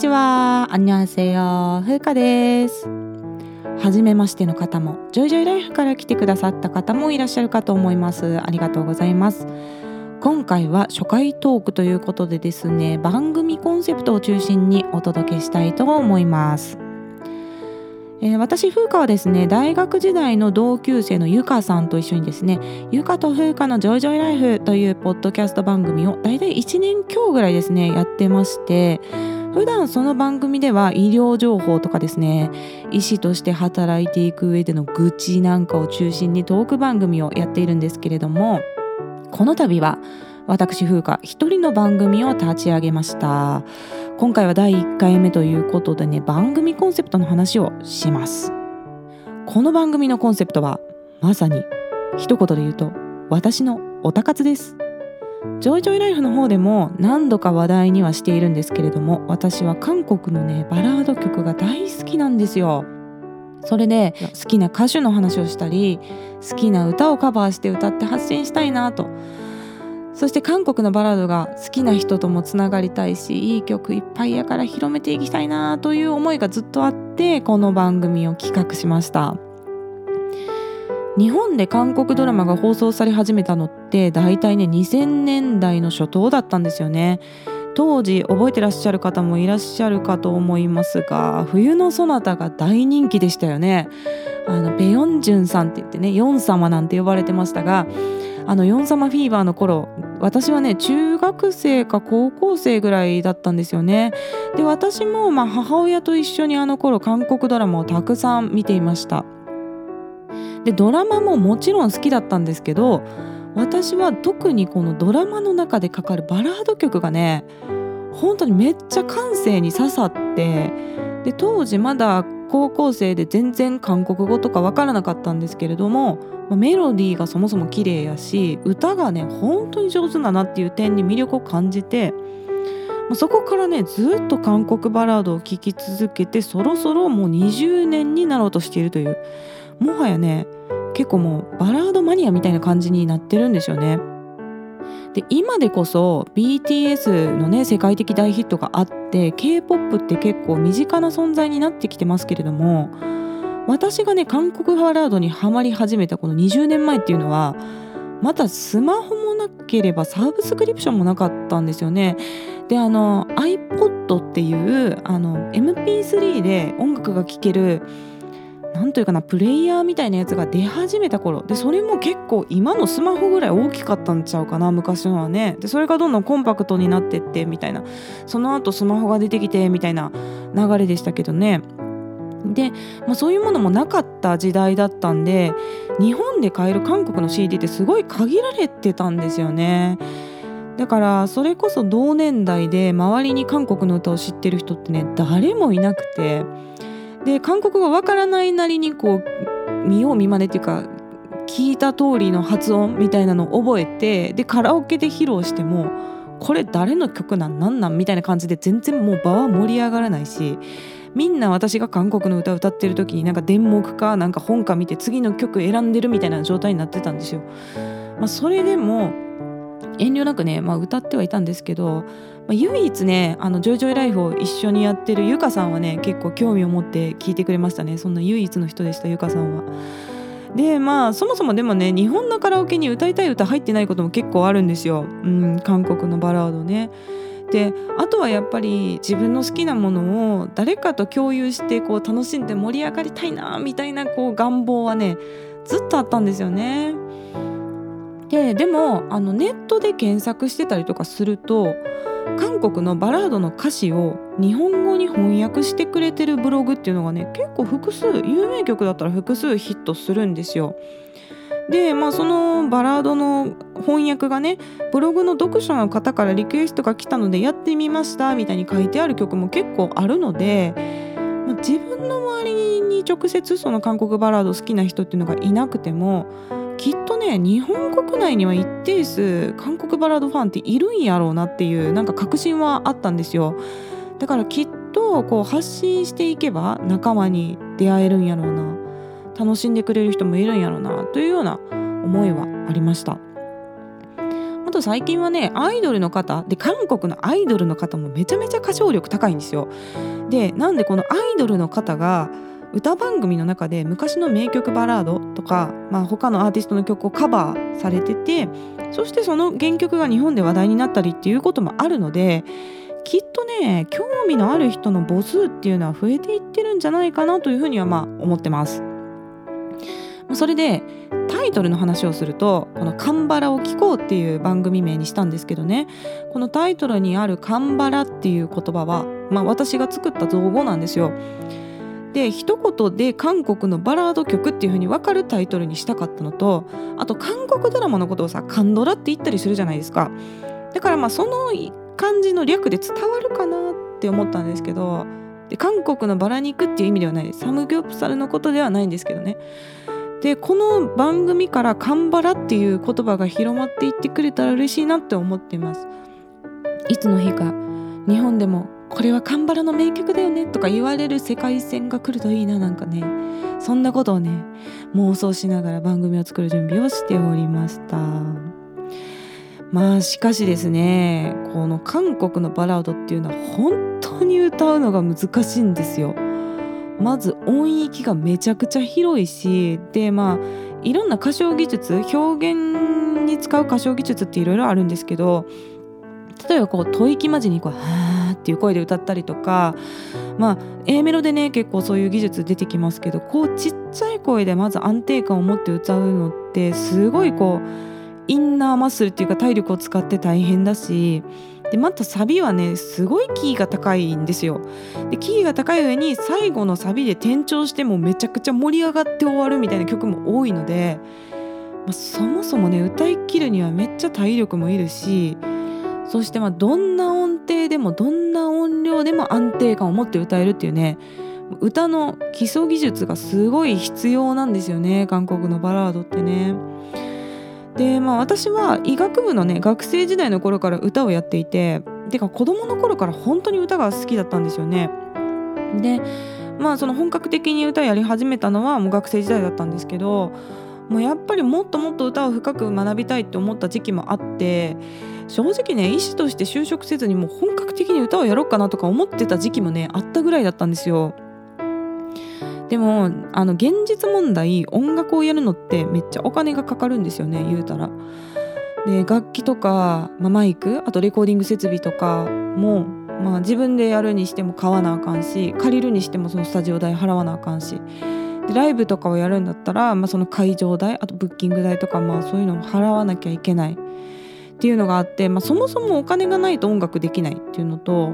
こんにちは。あんにゃんせよ。ふうかです。はじめましての方も、ジョイジョイライフから来てくださった方もいらっしゃるかと思います。ありがとうございます。今回は初回トークということでですね、番組コンセプトを中心にお届けしたいと思います。えー私風花はですね大学時代の同級生のゆかさんと一緒にですね「ゆかと風花のジョイジョイライフ」というポッドキャスト番組を大体1年強ぐらいですねやってまして普段その番組では医療情報とかですね医師として働いていく上での愚痴なんかを中心にトーク番組をやっているんですけれどもこの度は私風花一人の番組を立ち上げました。今回は第1回目ということでね番組コンセプトの話をします。この番組のコンセプトはまさに一言で言うと私のオタ活です。ジョイジョイライフの方でも何度か話題にはしているんですけれども私は韓国のねバラード曲が大好きなんですよ。それで好きな歌手の話をしたり好きな歌をカバーして歌って発信したいなと。そして韓国のバラードが好きな人ともつながりたいしいい曲いっぱいやから広めていきたいなという思いがずっとあってこの番組を企画しました日本で韓国ドラマが放送され始めたのって大体ね2000年代の初頭だったんですよね。当時覚えてらっしゃる方もいらっしゃるかと思いますが「冬のソナタ」が大人気でしたよね。あのベヨンジュンさんって言ってねヨン様なんて呼ばれてましたがあのヨン様フィーバーの頃私はね中学生か高校生ぐらいだったんですよね。で私もまあ母親と一緒にあの頃韓国ドラマをたくさん見ていました。でドラマももちろん好きだったんですけど私は特にこのドラマの中でかかるバラード曲がね本当にめっちゃ感性に刺さってで当時まだ高校生で全然韓国語とかわからなかったんですけれどもメロディーがそもそも綺麗やし歌がね本当に上手だなっていう点に魅力を感じてそこからねずっと韓国バラードを聴き続けてそろそろもう20年になろうとしているというもはやね結構もうバラードマニアみたいな感じになってるんですよね。で今でこそ BTS のね世界的大ヒットがあって K-POP って結構身近な存在になってきてますけれども私がね韓国バラードにハマり始めたこの20年前っていうのはまたスマホもなければサブスクリプションもなかったんですよね。であの iPod っていうあの MP3 で音楽が聴けるなんというかなプレイヤーみたいなやつが出始めた頃。でそれも結構今のスマホぐらい大きかったんちゃうかな昔のはね。でそれがどんどんコンパクトになってってみたいな。その後スマホが出てきてみたいな流れでしたけどね。で、まあ、そういうものもなかった時代だったんで日本で買える韓国の CD ってすごい限られてたんですよね。だからそれこそ同年代で周りに韓国の歌を知ってる人ってね誰もいなくて。で韓国語わからないなりにこう見よう見まねっていうか聞いた通りの発音みたいなのを覚えてでカラオケで披露してもこれ誰の曲なんなんなんみたいな感じで全然もう場は盛り上がらないしみんな私が韓国の歌を歌ってる時になんか電目かなんか本か見て次の曲選んでるみたいな状態になってたんですよ。まあ、それでも遠慮なくね、まあ、歌ってはいたんですけど、まあ、唯一ねあのジョイジョイライフを一緒にやってるゆかさんはね結構興味を持って聞いてくれましたねそんな唯一の人でしたゆかさんは。でまあそもそもでもね日本のカラオケに歌いたい歌入ってないことも結構あるんですよ、うん、韓国のバラードね。であとはやっぱり自分の好きなものを誰かと共有してこう楽しんで盛り上がりたいなみたいなこう願望はねずっとあったんですよね。ででもあのネットで検索してたりとかすると韓国のバラードの歌詞を日本語に翻訳してくれてるブログっていうのがね結構複数有名曲だったら複数ヒットするんですよ。でまあそのバラードの翻訳がねブログの読者の方からリクエストが来たのでやってみましたみたいに書いてある曲も結構あるので、まあ、自分の周りに直接その韓国バラード好きな人っていうのがいなくてもね日本国内には一定数韓国バラードファンっているんやろうなっていうなんか確信はあったんですよ。だからきっとこう発信していけば仲間に出会えるんやろうな。楽しんでくれる人もいるんやろうなというような思いはありました。あと最近はねアイドルの方で韓国のアイドルの方もめちゃめちゃ歌唱力高いんですよ。でなんでこのアイドルの方が歌番組の中で昔の名曲バラードとか、まあ、他のアーティストの曲をカバーされててそしてその原曲が日本で話題になったりっていうこともあるのできっとね興味のある人の母数っていうのは増えていってるんじゃないかなというふうにはまあ思ってます。それでタイトルの話をするとこの「カンバラを聴こう」っていう番組名にしたんですけどねこのタイトルにある「カンバラ」っていう言葉は、まあ、私が作った造語なんですよ。で一言で韓国のバラード曲っていう風に分かるタイトルにしたかったのとあと韓国ドラマのことをさカンドラって言ったりするじゃないですか。だからまあその感じの略で伝わるかなって思ったんですけどで韓国のバラ肉っていう意味ではないですサムギョプサルのことではないんですけどね。でこの番組からカンバラっていう言葉が広まっていってくれたら嬉しいなって思っています。いつの日か日本でもこれはカンバラの名曲だよねとか言われる世界線が来るといいななんかね。そんなことをね妄想しながら番組を作る準備をしておりました。まあしかしですねこの韓国のバラードっていうのは本当に歌うのが難しいんですよ。まず音域がめちゃくちゃ広いしでまあいろんな歌唱技術表現に使う歌唱技術っていろいろあるんですけど例えばこう吐息混じにこう「はーっていう声で歌ったりとかまあ A メロでね結構そういう技術出てきますけどこうちっちゃい声でまず安定感を持って歌うのってすごいこうインナーマッスルっていうか体力を使って大変だしでまたサビはねすごいキーが高いんですよ。でキーが高い上に最後のサビで転調してもめちゃくちゃ盛り上がって終わるみたいな曲も多いので、まあ、そもそもね歌いきるにはめっちゃ体力もいるしそしてまあどんな音程でもどんな音量でも安定感を持って歌えるっていうね歌の基礎技術がすごい必要なんですよね韓国のバラードってね。でまあ私は医学部のね学生時代の頃から歌をやっていててか子供の頃から本当に歌が好きだったんですよね。でまあその本格的に歌やり始めたのはもう学生時代だったんですけどもうやっぱりもっともっと歌を深く学びたいって思った時期もあって正直ね医師として就職せずにもう本格的に歌をやろうかなとか思ってた時期もねあったぐらいだったんですよ。でもあの現実問題音楽をやるのってめっちゃお金がかかるんですよね言うたら。で楽器とか、まあ、マイクあとレコーディング設備とかも、まあ、自分でやるにしても買わなあかんし借りるにしてもそのスタジオ代払わなあかんしでライブとかをやるんだったら、まあ、その会場代あとブッキング代とか、まあ、そういうのも払わなきゃいけないっていうのがあって、まあ、そもそもお金がないと音楽できないっていうのと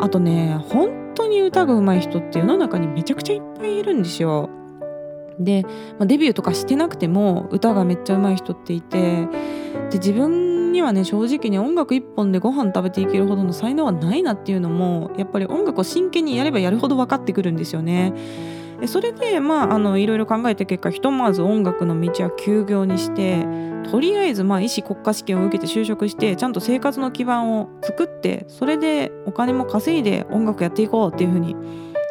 あとね本当に歌が上手い人って世の中にめちゃくちゃいっぱいいるんですよ。で、まあ、デビューとかしてなくても歌がめっちゃ上手い人っていてで自分にはね正直に音楽一本でご飯食べていけるほどの才能はないなっていうのもやっぱり音楽を真剣にやればやるほど分かってくるんですよね。それでまああのいろいろ考えた結果ひとまず音楽の道は休業にしてとりあえずまあ医師国家試験を受けて就職してちゃんと生活の基盤を作ってそれでお金も稼いで音楽やっていこうっていうふうに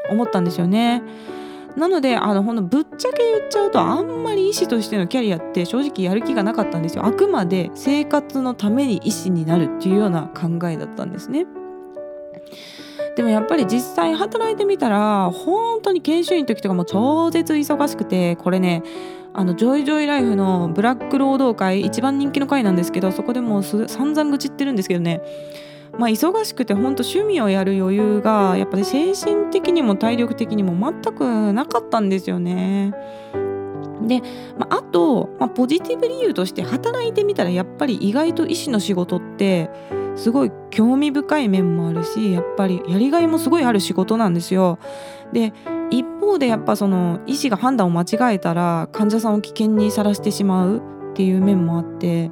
思ったんですよね。なのであのほんのぶっちゃけ言っちゃうとあんまり医師としてのキャリアって正直やる気がなかったんですよ。あくまで生活のために医師になるっていうような考えだったんですね。でもやっぱり実際働いてみたら本当に研修医の時とかも超絶忙しくてこれねあのジョイジョイライフのブラック労働会一番人気の会なんですけどそこでもう散々愚痴ってるんですけどねまあ忙しくて本当趣味をやる余裕がやっぱり精神的にも体力的にも全くなかったんですよね。で、まあ、あと、まあ、ポジティブ理由として働いてみたらやっぱり意外と医師の仕事ってすごい興味深い面もあるしやっぱりやりがいもすごいある仕事なんですよ。で一方でやっぱその医師が判断を間違えたら患者さんを危険にさらしてしまうっていう面もあって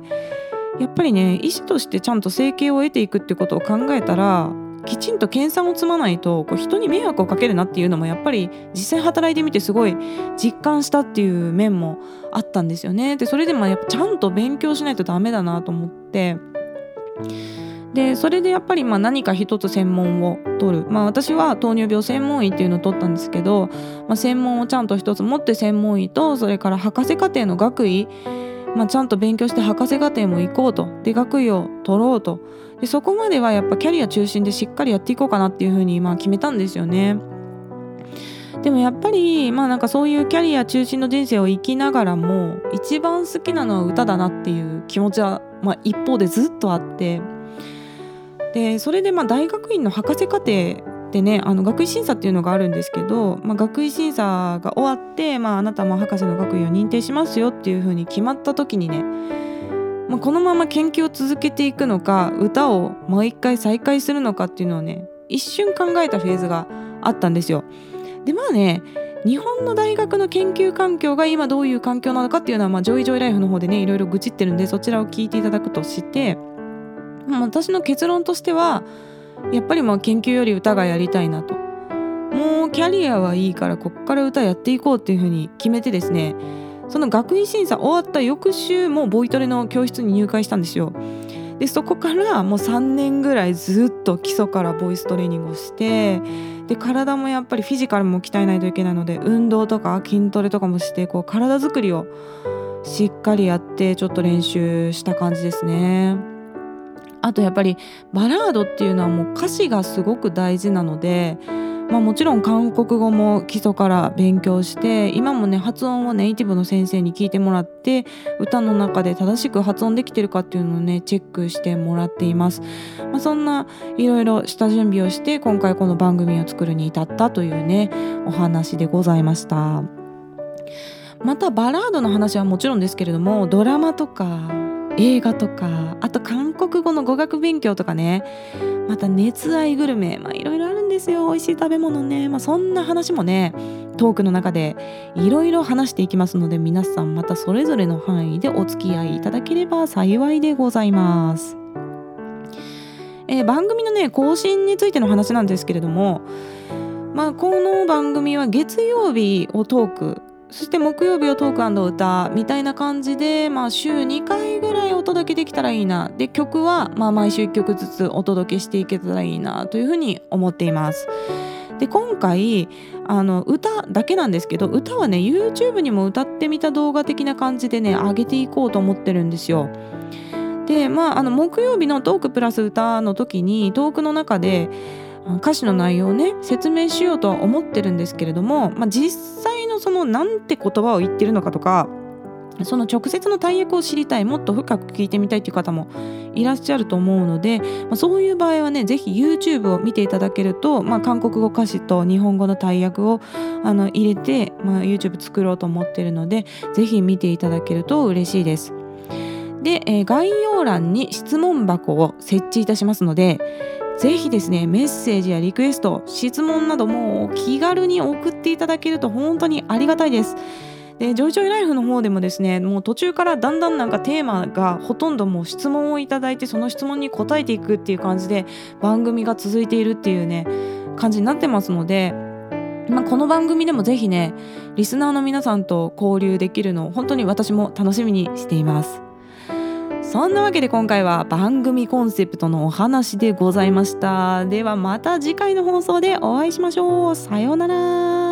やっぱりね医師としてちゃんと生計を得ていくってことを考えたらきちんと研鑽を積まないとこう人に迷惑をかけるなっていうのもやっぱり実際働いてみてすごい実感したっていう面もあったんですよね。でそれでもやっぱちゃんと勉強しないとダメだなと思ってでそれでやっぱりまあ何か一つ専門を取る。まあ私は糖尿病専門医っていうのを取ったんですけど、まあ、専門をちゃんと一つ持って専門医とそれから博士課程の学位まあ、ちゃんと勉強して博士課程も行こうと。で学位を取ろうと。でそこまではやっぱキャリア中心でしっかりやっていこうかなっていうふうにま決めたんですよね。でもやっぱりまあなんかそういうキャリア中心の人生を生きながらも一番好きなのは歌だなっていう気持ちはまあ一方でずっとあって。でそれでまあ大学院の博士課程でねあの学位審査っていうのがあるんですけど、まあ、学位審査が終わって、まあ、あなたも博士の学位を認定しますよっていうふうに決まった時にね、まあ、このまま研究を続けていくのか歌をもう一回再開するのかっていうのをね一瞬考えたフェーズがあったんですよ。でまあね日本の大学の研究環境が今どういう環境なのかっていうのは、まあ、ジョイジョイライフの方でねいろいろ愚痴ってるんでそちらを聞いていただくとして、私の結論としてはやっぱりまあ研究より歌がやりたいなともうキャリアはいいからこっから歌やっていこうっていうふうに決めてですねその学位審査終わった翌週もボイトレの教室に入会したんですよ。でそこからもう3年ぐらいずっと基礎からボイストレーニングをしてで体もやっぱりフィジカルも鍛えないといけないので運動とか筋トレとかもしてこう体作りをしっかりやってちょっと練習した感じですね。あとやっぱりバラードっていうのはもう歌詞がすごく大事なので、まあ、もちろん韓国語も基礎から勉強して今もね発音をネイティブの先生に聞いてもらって歌の中で正しく発音できてるかっていうのをねチェックしてもらっています、まあ、そんないろいろ下準備をして今回この番組を作るに至ったというねお話でございました。またバラードの話はもちろんですけれどもドラマとか映画とかあと韓国語の語学勉強とかね。また熱愛グルメまあいろいろあるんですよ。美味しい食べ物ね。まあそんな話もねトークの中でいろいろ話していきますので皆さんまたそれぞれの範囲でお付き合いいただければ幸いでございます。えー、番組のね更新についての話なんですけれどもまあこの番組は月曜日をトークそして木曜日はトーク歌みたいな感じで、まあ、週2回ぐらいお届けできたらいいなで曲はまあ毎週1曲ずつお届けしていけたらいいなというふうに思っています。で今回あの歌だけなんですけど歌はね YouTube にも歌ってみた動画的な感じでね上げていこうと思ってるんですよ。でまああの木曜日のトークプラス歌の時にトークの中で歌詞の内容をね説明しようとは思ってるんですけれども、まあ、実際のそのなんて言葉を言ってるのかとかその直接の大役を知りたいもっと深く聞いてみたいという方もいらっしゃると思うので、まあ、そういう場合はね是非 YouTube を見ていただけると、まあ、韓国語歌詞と日本語の大役をあの入れて、まあ、YouTube 作ろうと思ってるので是非見ていただけると嬉しいです。で、えー、概要欄に質問箱を設置いたしますのでぜひですねメッセージやリクエスト質問なども気軽に送っていただけると本当にありがたいです。でジョイジョイライフの方でもですねもう途中からだんだんなんかテーマがほとんどもう質問をいただいてその質問に答えていくっていう感じで番組が続いているっていうね感じになってますのでまあ、この番組でもぜひねリスナーの皆さんと交流できるのを本当に私も楽しみにしています。そんなわけで今回は番組コンセプトのお話でございました。ではまた次回の放送でお会いしましょう。さようなら。